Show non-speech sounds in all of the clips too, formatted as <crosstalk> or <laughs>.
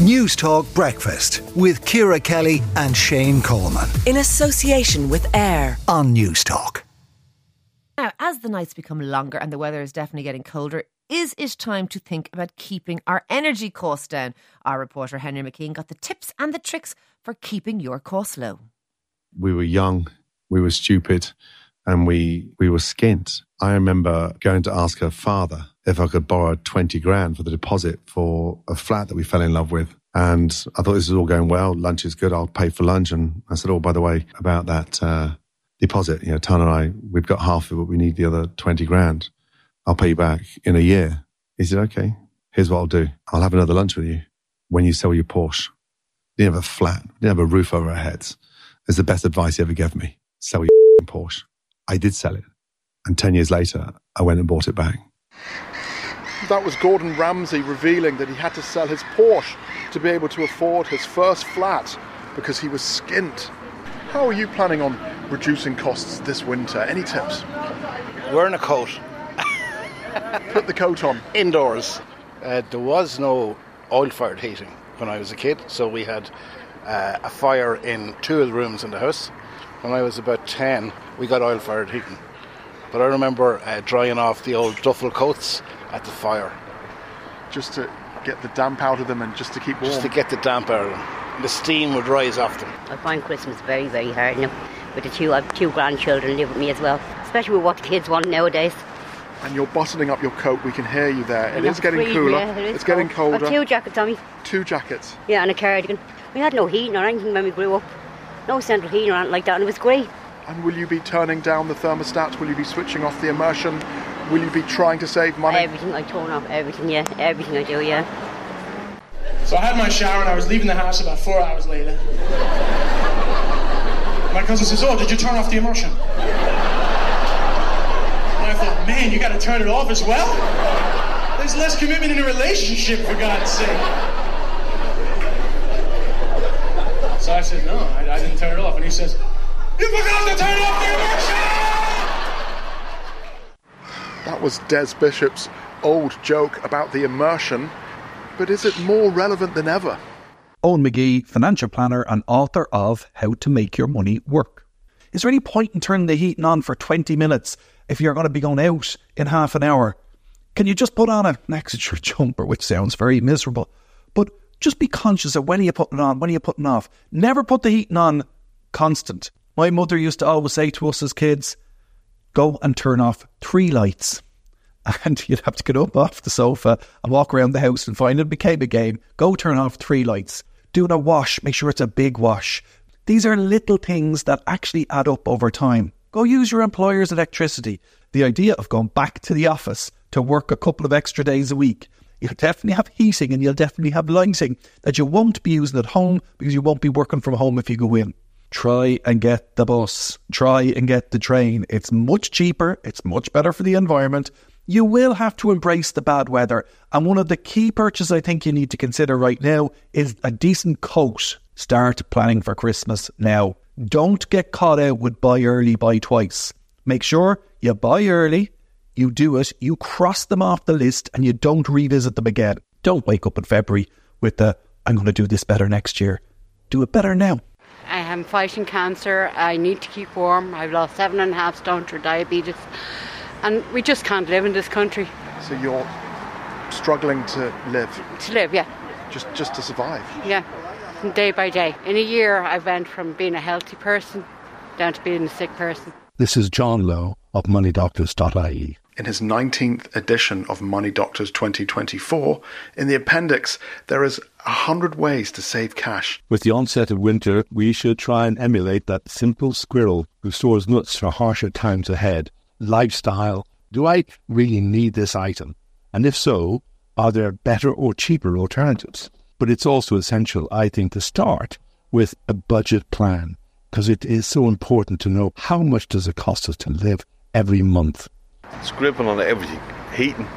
Newstalk Breakfast with Ciara Kelly and Shane Coleman. In association with AIR on Newstalk. Now, as the nights become longer and the weather is definitely getting colder, is it time to think about keeping our energy costs down? Our reporter Henry McKean got the tips and the tricks for keeping your costs low. We were young, we were stupid, and we we were skint. I remember going to ask her father if I could borrow 20 grand for the deposit for a flat that we fell in love with. And I thought this was all going well. Lunch is good. I'll pay for lunch. And I said, Oh, by the way, about that uh, deposit, you know, Tan and I, we've got half of it. We need the other 20 grand. I'll pay you back in a year. He said, Okay, here's what I'll do. I'll have another lunch with you when you sell your Porsche. You didn't have a flat, you didn't have a roof over our heads. It's the best advice he ever gave me. Sell your Porsche. I did sell it. And 10 years later, I went and bought it back. That was Gordon Ramsay revealing that he had to sell his Porsche to be able to afford his first flat because he was skint. How are you planning on reducing costs this winter? Any tips? Wearing a coat. Put the coat on. Indoors. Uh, there was no oil fired heating when I was a kid, so we had uh, a fire in two of the rooms in the house. When I was about 10, we got oil fired heating. But I remember uh, drying off the old duffel coats at the fire. Just to get the damp out of them and just to keep warm? Just to get the damp out of them. The steam would rise off them. I find Christmas very, very hard now. With the two, I have two grandchildren live with me as well, especially with what the kids want nowadays. And you're buttoning up your coat, we can hear you there. It is getting cooler. Yeah, it is it's getting cold. colder. I've two jackets on me. Two jackets? Yeah, and a cardigan. We had no heating or anything when we grew up. No central heating or anything like that, and it was great. And will you be turning down the thermostat? Will you be switching off the immersion? Will you be trying to save money? Everything I turn off, everything, yeah. Everything I do, yeah. So I had my shower and I was leaving the house about four hours later. My cousin says, Oh, did you turn off the immersion? And I thought, Man, you got to turn it off as well? There's less commitment in a relationship, for God's sake. So I said, No, I, I didn't turn it off. And he says, You forgot to turn off the! That was Des Bishop's old joke about the immersion, but is it more relevant than ever? Eoin McGee, financial planner and author of How to Make Your Money Work. Is there any point in turning the heating on for 20 minutes if you're going to be going out in half an hour? Can you just put on a, <laughs> an Exeter jumper, which sounds very miserable, but just be conscious of when are you putting on, when are you putting off. Never put the heating on constant. My mother used to always say to us as kids, go and turn off three lights. <laughs> And you'd have to get up off the sofa and walk around the house and find it became a game. Go turn off three lights. Doing a wash, make sure it's a big wash. These are little things that actually add up over time. Go use your employer's electricity. The idea of going back to the office to work a couple of extra days a week, you'll definitely have heating and you'll definitely have lighting that you won't be using at home because you won't be working from home if you go in. Try and get the bus. Try and get the train. It's much cheaper. It's much better for the environment. You will have to embrace the bad weather. And one of the key purchases I think you need to consider right now is a decent coat. Start planning for Christmas now. Don't get caught out with buy early, buy twice. Make sure you buy early, you do it, you cross them off the list, and you don't revisit them again. Don't wake up in February with the, I'm going to do this better next year. Do it better now. I am fighting cancer. I need to keep warm. I've lost seven and a half stone through diabetes. And we just can't live in this country. So you're struggling to live? To live, yeah. Just, just to survive? Yeah, day by day. In a year, I went from being a healthy person down to being a sick person. This is John Lowe of moneydoctors.ie. In his 19th edition of Money Doctors 2024, in the appendix, there is 100 ways to save cash. With the onset of winter, we should try and emulate that simple squirrel who stores nuts for harsher times ahead. Lifestyle. Do I really need this item? And if so, are there better or cheaper alternatives? But it's also essential, I think, to start with a budget plan because it is so important to know how much does it cost us to live every month. Scribbling on everything, heating,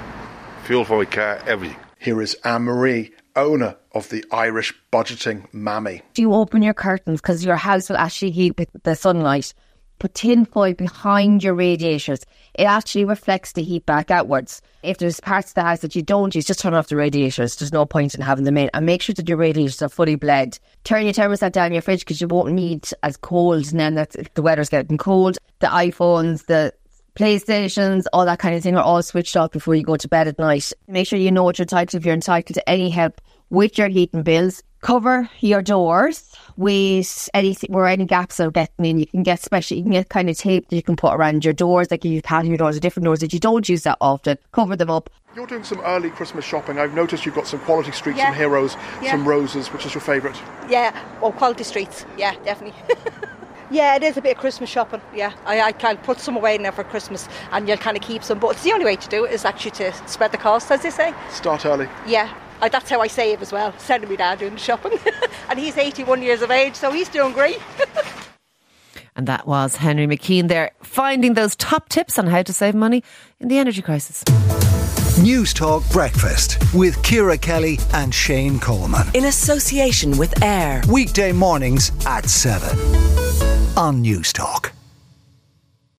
fuel for my car, everything. Here is Anne Marie, owner of the Irish Budgeting Mammy. Do you open your curtains because your house will actually heat with the sunlight? put tin foil behind your radiators. It actually reflects the heat back outwards. If there's parts of the house that you don't use, just turn off the radiators. There's no point in having them in. And make sure that your radiators are fully bled. Turn your thermostat down in your fridge because you won't need as cold and then that's, the weather's getting cold. The iPhones, the PlayStations, all that kind of thing are all switched off before you go to bed at night. Make sure you know what you're entitled if you're entitled to any help with your heating bills. Cover your doors with anything where any gaps are getting in. You can get special, you can get kind of tape that you can put around your doors, like you patio doors or different doors that you don't use that often. Cover them up. You're doing some early Christmas shopping. I've noticed you've got some quality streets Yeah. and heroes, Yeah. some roses. Which is your favourite? Yeah, well, quality streets. Yeah, definitely. <laughs> yeah, it is a bit of Christmas shopping. Yeah, I, I kind of put some away now for Christmas and you'll kind of keep some. But it's the only way to do it is actually to spread the cost, as they say. Start early. Yeah, I, that's how I save as well. Sending me dad doing the shopping. <laughs> and he's 81 years of age, so he's doing great. <laughs> And that was Henry McKean there, finding those top tips on how to save money in the energy crisis. Newstalk Breakfast with Ciara Kelly and Shane Coleman. In association with Air. Weekday mornings at 7 on Newstalk.